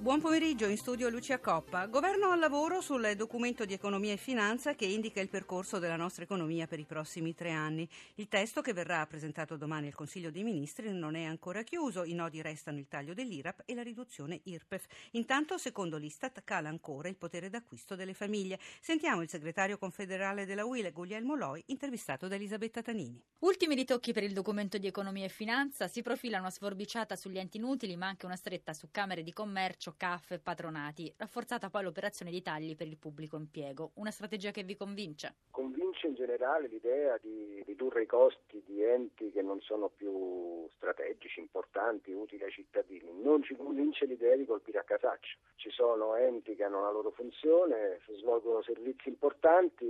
Buon pomeriggio, in studio Lucia Coppa. Governo al lavoro sul documento di economia e finanza che indica il percorso della nostra economia per i prossimi tre anni. Il testo che verrà presentato domani al Consiglio dei Ministri non è ancora chiuso, i nodi restano il taglio dell'IRAP e la riduzione IRPEF. Intanto, secondo l'Istat, cala ancora il potere d'acquisto delle famiglie. Sentiamo il segretario confederale della UIL, Guglielmo Loi, intervistato da Elisabetta Tanini. Ultimi ritocchi per il documento di economia e finanza, si profila una sforbiciata sugli enti inutili ma anche una stretta su Camere di Commercio commercio, CAF patronati, rafforzata poi l'operazione di tagli per il pubblico impiego. Una strategia che vi convince? Convince in generale l'idea di ridurre i costi di enti che non sono più strategici, importanti, utili ai cittadini. Non ci convince l'idea di colpire a casaccio. Ci sono enti che hanno la loro funzione, svolgono servizi importanti,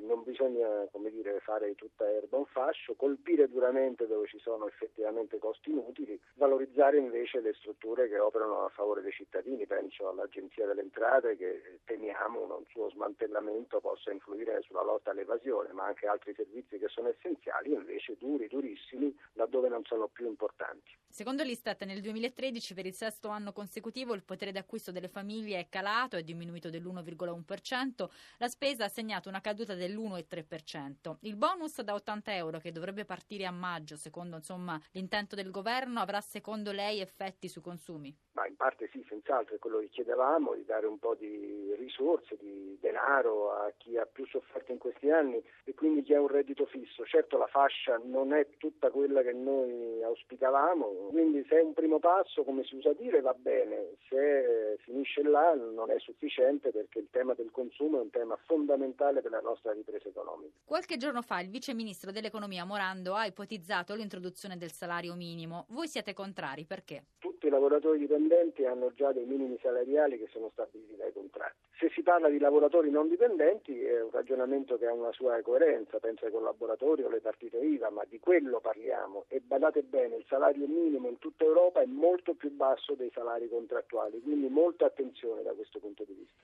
non bisogna dire, fare tutta erba un fascio, colpire duramente dove ci sono effettivamente costi inutili, valorizzare invece le strutture che operano a favore dei cittadini penso all'Agenzia delle Entrate che temiamo un suo smantellamento possa influire sulla lotta all'evasione, ma anche altri servizi che sono essenziali invece duri, durissimi, laddove non sono più importanti. Secondo l'Istat nel 2013 per il sesto anno consecutivo il potere d'acquisto delle famiglie è calato, è diminuito dell'1,1%, la spesa ha segnato una caduta dell'1,3%. Il bonus da 80 euro che dovrebbe partire a maggio, secondo insomma, l'intento del governo, avrà secondo lei effetti sui consumi? Ma in parte sì, senz'altro è quello che chiedevamo, di dare un po' di risorse, di denaro a chi ha più sofferto in questi anni e quindi chi ha un reddito fisso. Certo la fascia non è tutta quella che noi auspicavamo, quindi se è un primo passo, come si usa dire, va bene, se finisce là non è sufficiente perché il tema del consumo è un tema fondamentale per la nostra ripresa economica. Qualche giorno fa il vice ministro dell'economia Morando ha ipotizzato l'introduzione del salario minimo. Voi siete contrari perché? Tutti i lavoratori dipendenti hanno già dei minimi salariali che sono stabiliti dai contratti. Se si parla di lavoratori non dipendenti è un ragionamento che ha una sua coerenza, penso ai collaboratori o alle partite IVA, ma di quello parliamo e badate bene, il salario minimo in tutta Europa è molto più basso dei salari contrattuali, quindi molta attenzione da questo punto di vista.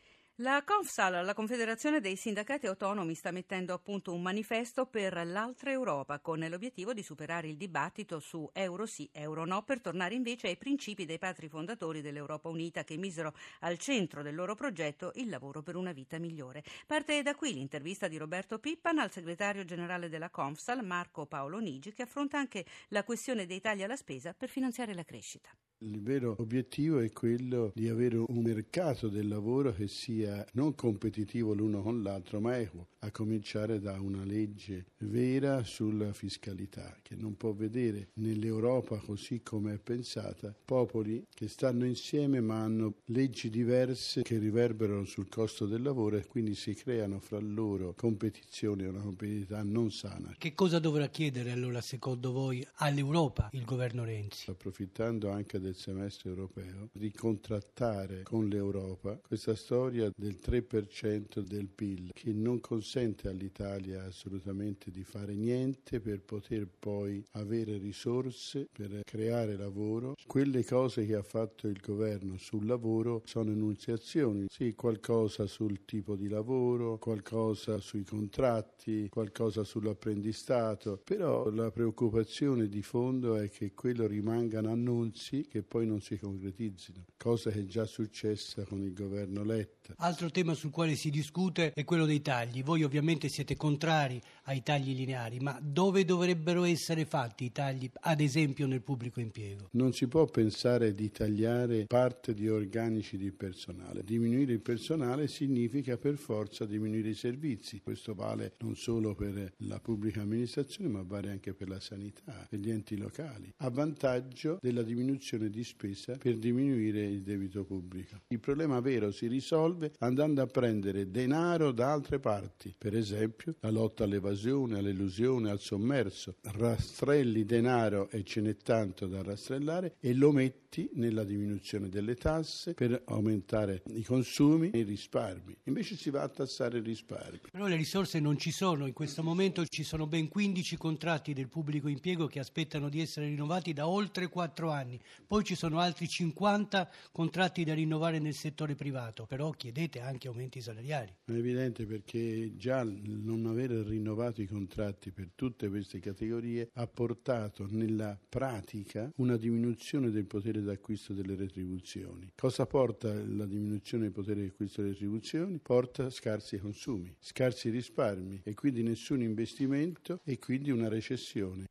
La Confsal, la Confederazione dei Sindacati Autonomi, sta mettendo a punto un manifesto per l'altra Europa con l'obiettivo di superare il dibattito su euro sì, euro no, per tornare invece ai principi dei padri fondatori dell'Europa Unita che misero al centro del loro progetto il lavoro per una vita migliore. Parte da qui l'intervista di Roberto Pippan al segretario generale della Confsal, Marco Paolo Nigi, che affronta anche la questione dei tagli alla spesa per finanziare la crescita. してた。Il vero obiettivo è quello di avere un mercato del lavoro che sia non competitivo l'uno con l'altro, ma equo, a cominciare da una legge vera sulla fiscalità, che non può vedere nell'Europa così come è pensata popoli che stanno insieme ma hanno leggi diverse che riverberano sul costo del lavoro e quindi si creano fra loro competizioni e una competitività non sana. Che cosa dovrà chiedere allora secondo voi all'Europa il governo Renzi? Approfittando anche del del semestre europeo, ricontrattare con l'Europa questa storia del 3% del PIL che non consente all'Italia assolutamente di fare niente per poter poi avere risorse per creare lavoro. Quelle cose che ha fatto il governo sul lavoro sono enunziazioni, sì, qualcosa sul tipo di lavoro, qualcosa sui contratti, qualcosa sull'apprendistato, però la preoccupazione di fondo è che quello rimangano annunzi che che poi non si concretizzino, cosa che è già successa con il governo Letta. Altro tema sul quale si discute è quello dei tagli. Voi ovviamente siete contrari ai tagli lineari, ma dove dovrebbero essere fatti i tagli, ad esempio nel pubblico impiego? Non si può pensare di tagliare parte di organici di personale. Diminuire il personale significa per forza diminuire i servizi. Questo vale non solo per la pubblica amministrazione, ma vale anche per la sanità, per gli enti locali, a vantaggio della diminuzione di spesa per diminuire il debito pubblico. Il problema vero si risolve andando a prendere denaro da altre parti, per esempio la lotta all'evasione, all'elusione, al sommerso. Rastrelli denaro e ce n'è tanto da rastrellare e lo metti nella diminuzione delle tasse per aumentare i consumi e i risparmi. Invece si va a tassare il risparmio. Però le risorse non ci sono, in questo momento ci sono ben 15 contratti del pubblico impiego che aspettano di essere rinnovati da oltre 4 anni. Poi ci sono altri 50 contratti da rinnovare nel settore privato, però chiedete anche aumenti salariali. È evidente perché già non aver rinnovato rinnovato i contratti per tutte queste categorie ha portato nella pratica una diminuzione del potere d'acquisto delle retribuzioni. Cosa porta la diminuzione del potere d'acquisto delle retribuzioni? Porta scarsi consumi, scarsi risparmi e quindi nessun investimento e quindi una recessione.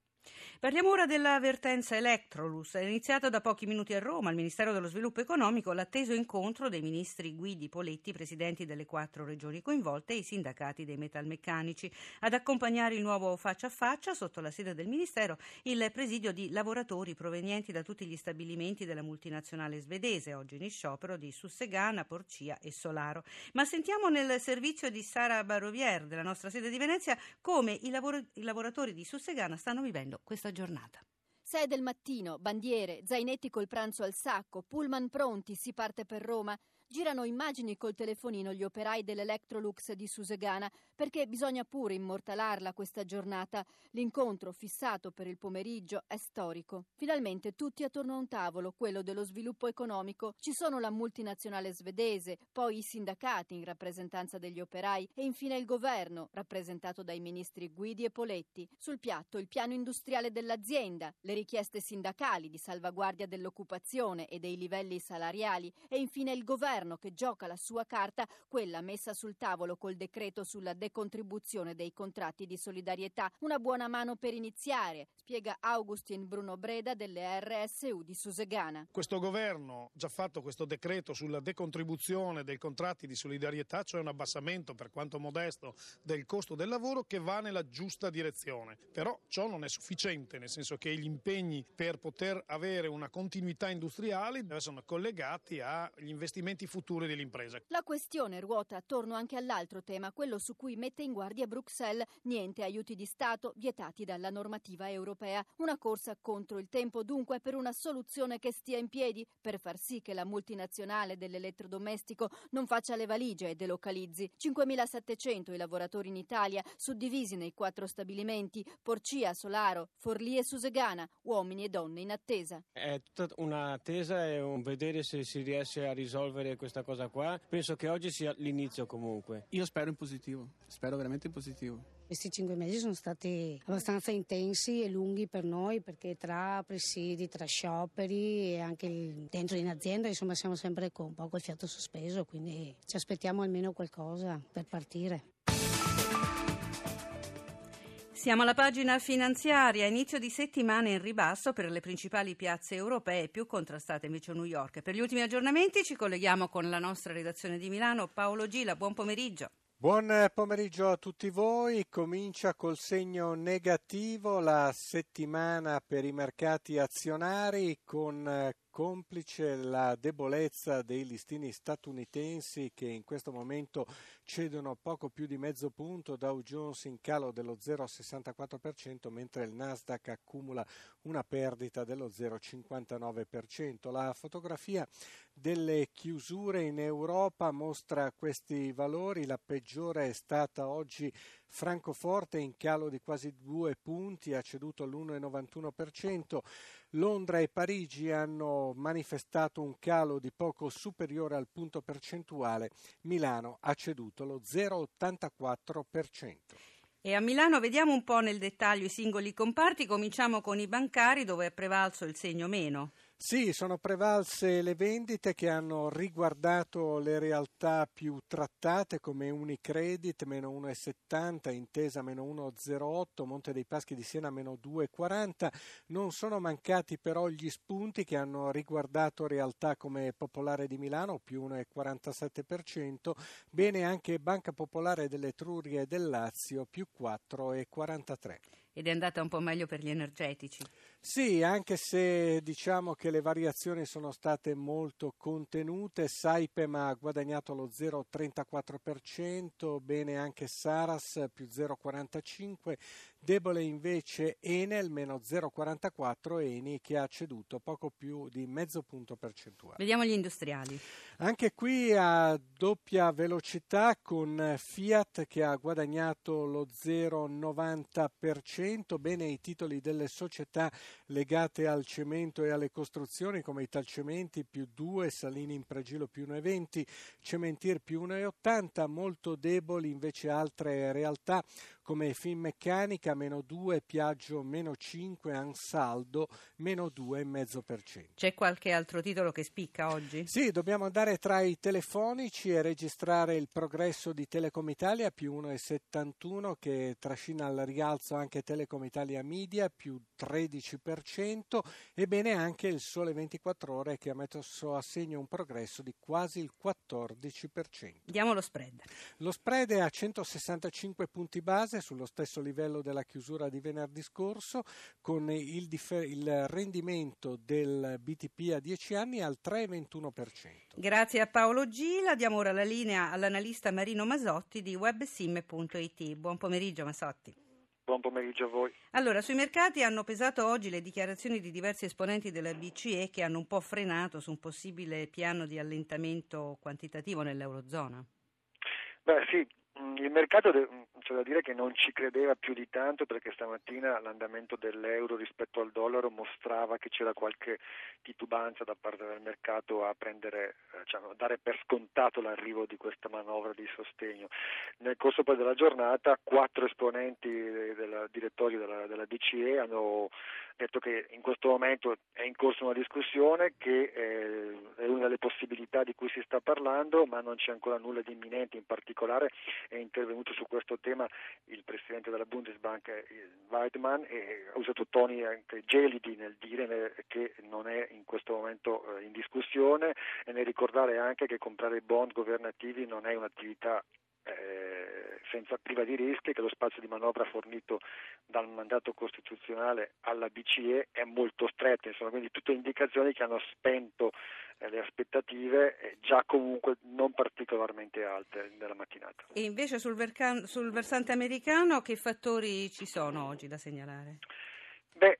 Parliamo ora dell'avvertenza Electrolux. È iniziato da pochi minuti a Roma al Ministero dello Sviluppo Economico l'atteso incontro dei ministri Guidi Poletti, presidenti delle quattro regioni coinvolte e i sindacati dei metalmeccanici. Ad accompagnare il nuovo faccia a faccia, sotto la sede del Ministero, il presidio di lavoratori provenienti da tutti gli stabilimenti della multinazionale svedese, oggi in sciopero di Sussegana, Porcia e Solaro. Ma sentiamo nel servizio di Sara Barovier della nostra sede di Venezia come i, lavor- i lavoratori di Sussegana stanno vivendo questa questa giornata. 6 del mattino, bandiere, zainetti col pranzo al sacco, pullman pronti, si parte per Roma. Girano immagini col telefonino gli operai dell'Electrolux di Susegana perché bisogna pure immortalarla questa giornata. L'incontro fissato per il pomeriggio è storico. Finalmente tutti attorno a un tavolo, quello dello sviluppo economico. Ci sono la multinazionale svedese, poi i sindacati in rappresentanza degli operai e infine il governo, rappresentato dai ministri Guidi e Poletti. Sul piatto il piano industriale dell'azienda, le richieste sindacali di salvaguardia dell'occupazione e dei livelli salariali e infine il governo che gioca la sua carta, quella messa sul tavolo col decreto sulla decontribuzione dei contratti di solidarietà. Una buona mano per iniziare, spiega Augustin Bruno Breda delle RSU di Susegana. Questo governo ha già fatto questo decreto sulla decontribuzione dei contratti di solidarietà, cioè un abbassamento per quanto modesto del costo del lavoro che va nella giusta direzione. Però ciò non è sufficiente, nel senso che gli impegni per poter avere una continuità industriale sono collegati agli investimenti futuri dell'impresa. La questione ruota attorno anche all'altro tema, quello su cui mette in guardia Bruxelles. Niente aiuti di Stato vietati dalla normativa europea. Una corsa contro il tempo dunque per una soluzione che stia in piedi per far sì che la multinazionale dell'elettrodomestico non faccia le valigie e delocalizzi. 5.700 i lavoratori in Italia, suddivisi nei quattro stabilimenti, Porcia, Solaro, Forlì e Susegana, uomini e donne in attesa. È tutta un'attesa e un vedere se si riesce a risolvere questa cosa qua. Penso che oggi sia l'inizio comunque. Io spero in positivo, spero veramente in positivo. Questi cinque mesi sono stati abbastanza intensi e lunghi per noi perché tra presidi, tra scioperi e anche dentro in azienda insomma siamo sempre con un po' col fiato sospeso quindi ci aspettiamo almeno qualcosa per partire. Siamo alla pagina finanziaria, inizio di settimana in ribasso per le principali piazze europee, più contrastate invece a New York. Per gli ultimi aggiornamenti ci colleghiamo con la nostra redazione di Milano. Paolo Gila, buon pomeriggio. Buon pomeriggio a tutti voi. Comincia col segno negativo la settimana per i mercati azionari con complice la debolezza dei listini statunitensi che in questo momento cedono poco più di mezzo punto, Dow Jones in calo dello 0,64% mentre il Nasdaq accumula una perdita dello 0,59%. La fotografia delle chiusure in Europa mostra questi valori, la peggiore è stata oggi Francoforte in calo di quasi due punti, ha ceduto l'1,91%, Londra e Parigi hanno manifestato un calo di poco superiore al punto percentuale, Milano ha ceduto lo 0,84%. E a Milano vediamo un po' nel dettaglio i singoli comparti, cominciamo con i bancari dove è prevalso il segno meno. Sì, sono prevalse le vendite che hanno riguardato le realtà più trattate come Unicredit meno 1,70, Intesa meno 1,08, Monte dei Paschi di Siena meno 2,40. Non sono mancati però gli spunti che hanno riguardato realtà come Popolare di Milano più 1,47%, bene anche Banca Popolare dell'Etruria e del Lazio più 4,43 ed è andata un po' meglio per gli energetici. Sì, anche se diciamo che le variazioni sono state molto contenute, Saipem ha guadagnato lo 0,34%, bene anche Saras più 0,45%, debole invece Enel meno 0,44 Eni che ha ceduto poco più di mezzo punto percentuale. Vediamo gli industriali. Anche qui a doppia velocità con Fiat che ha guadagnato lo 0,90%, bene i titoli delle società legate al cemento e alle costruzioni come Italcementi più 2, Salini in Pregilo più 1,20, Cementir più 1,80, molto deboli invece altre realtà come Finmeccanica meno 2, Piaggio meno 5, Ansaldo meno 2,5%. C'è qualche altro titolo che spicca oggi? Sì, dobbiamo andare tra i telefonici e registrare il progresso di Telecom Italia più 1,71 che trascina al rialzo anche Telecom Italia Media più 13% e bene anche il Sole 24 ore che ha messo a segno un progresso di quasi il 14%. Diamo lo spread. Lo spread è a 165 punti base sullo stesso livello della chiusura di venerdì scorso con il, differ- il rendimento del BTP a 10 anni al 3,21%. Grazie a Paolo Gila, diamo ora la linea all'analista Marino Masotti di websim.it. Buon pomeriggio Masotti. Buon pomeriggio a voi. Allora, sui mercati hanno pesato oggi le dichiarazioni di diversi esponenti della BCE che hanno un po' frenato su un possibile piano di allentamento quantitativo nell'Eurozona. Beh sì, il mercato c'è da dire che non ci credeva più di tanto perché stamattina l'andamento dell'euro rispetto al dollaro mostrava che c'era qualche titubanza da parte del mercato a prendere, eh, cioè, dare per scontato l'arrivo di questa manovra di sostegno. Nel corso poi della giornata quattro esponenti del direttorio della, della BCE hanno detto che in questo momento è in corso una discussione che eh, è una delle possibilità di cui si sta parlando, ma non c'è ancora nulla di imminente. In particolare è intervenuto su questo tema il presidente della Bundesbank eh, Weidmann e ha usato toni anche gelidi nel dire che non è in questo momento eh, in discussione e nel ricordare anche che comprare bond governativi non è un'attività eh, senza priva di rischi, che lo spazio di manovra fornito dal mandato costituzionale alla BCE è molto stretto, insomma, quindi tutte indicazioni che hanno spento eh, le aspettative eh, già comunque non particolarmente alte nella mattinata. E invece sul, vercan- sul versante americano che fattori ci sono oggi da segnalare? Beh,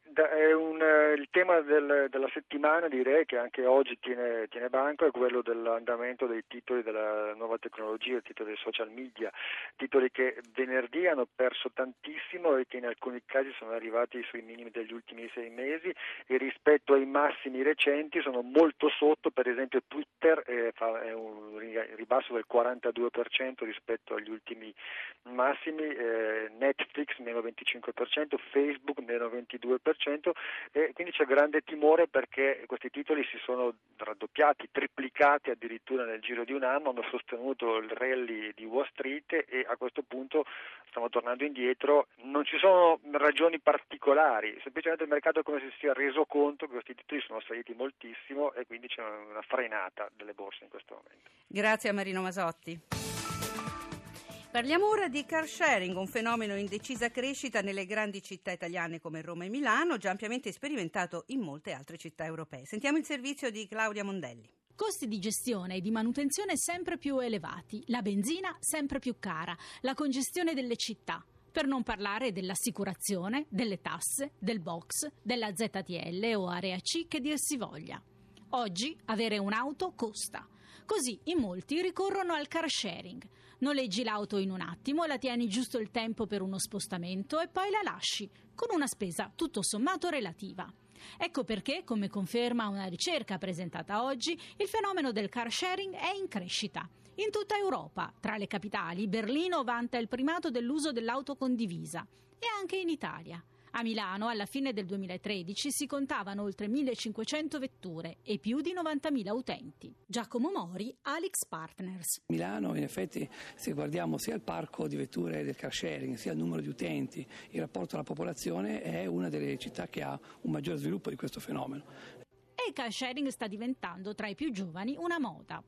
un, eh, il tema del, della settimana direi che anche oggi tiene, tiene, banco è quello dell'andamento dei titoli della nuova tecnologia, titoli dei social media, titoli che venerdì hanno perso tantissimo e che in alcuni casi sono arrivati sui minimi degli ultimi sei mesi e rispetto ai massimi recenti sono molto sotto, per esempio Twitter eh, fa un ribasso del 42% rispetto agli ultimi massimi, eh, Netflix meno 25%, Facebook meno 22%, 22% e quindi c'è grande timore perché questi titoli si sono raddoppiati, triplicati addirittura nel giro di un anno, hanno sostenuto il rally di Wall Street e a questo punto stiamo tornando indietro, non ci sono ragioni particolari, semplicemente il mercato è come se si sia reso conto che questi titoli sono saliti moltissimo e quindi c'è una frenata delle borse in questo momento. Grazie a Marino Masotti. Parliamo ora di car sharing, un fenomeno in decisa crescita nelle grandi città italiane come Roma e Milano, già ampiamente sperimentato in molte altre città europee. Sentiamo il servizio di Claudia Mondelli. Costi di gestione e di manutenzione sempre più elevati, la benzina sempre più cara, la congestione delle città. Per non parlare dell'assicurazione, delle tasse, del box, della ZTL o area C che dir si voglia. Oggi avere un'auto costa. Così in molti ricorrono al car sharing. Noleggi l'auto in un attimo, la tieni giusto il tempo per uno spostamento e poi la lasci, con una spesa tutto sommato relativa. Ecco perché, come conferma una ricerca presentata oggi, il fenomeno del car sharing è in crescita. In tutta Europa, tra le capitali, Berlino vanta il primato dell'uso dell'auto condivisa e anche in Italia. A Milano, alla fine del 2013, si contavano oltre 1500 vetture e più di 90.000 utenti. Giacomo Mori, Alex Partners. Milano, in effetti, se guardiamo sia il parco di vetture del car sharing, sia il numero di utenti, il rapporto alla popolazione, è una delle città che ha un maggior sviluppo di questo fenomeno. E il car sharing sta diventando tra i più giovani una moda.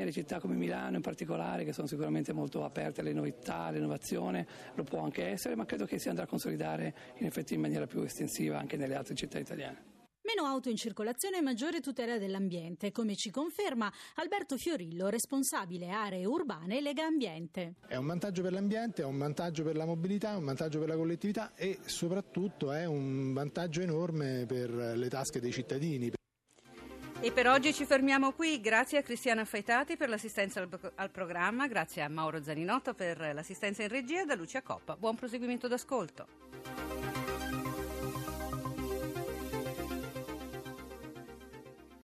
Nelle città come Milano in particolare, che sono sicuramente molto aperte alle novità, all'innovazione, lo può anche essere, ma credo che si andrà a consolidare in effetti in maniera più estensiva anche nelle altre città italiane. Meno auto in circolazione e maggiore tutela dell'ambiente, come ci conferma Alberto Fiorillo, responsabile aree urbane Lega Ambiente. È un vantaggio per l'ambiente, è un vantaggio per la mobilità, è un vantaggio per la collettività e soprattutto è un vantaggio enorme per le tasche dei cittadini. E per oggi ci fermiamo qui. Grazie a Cristiana Faitati per l'assistenza al, al programma, grazie a Mauro Zaninotto per l'assistenza in regia e da Lucia Coppa. Buon proseguimento d'ascolto.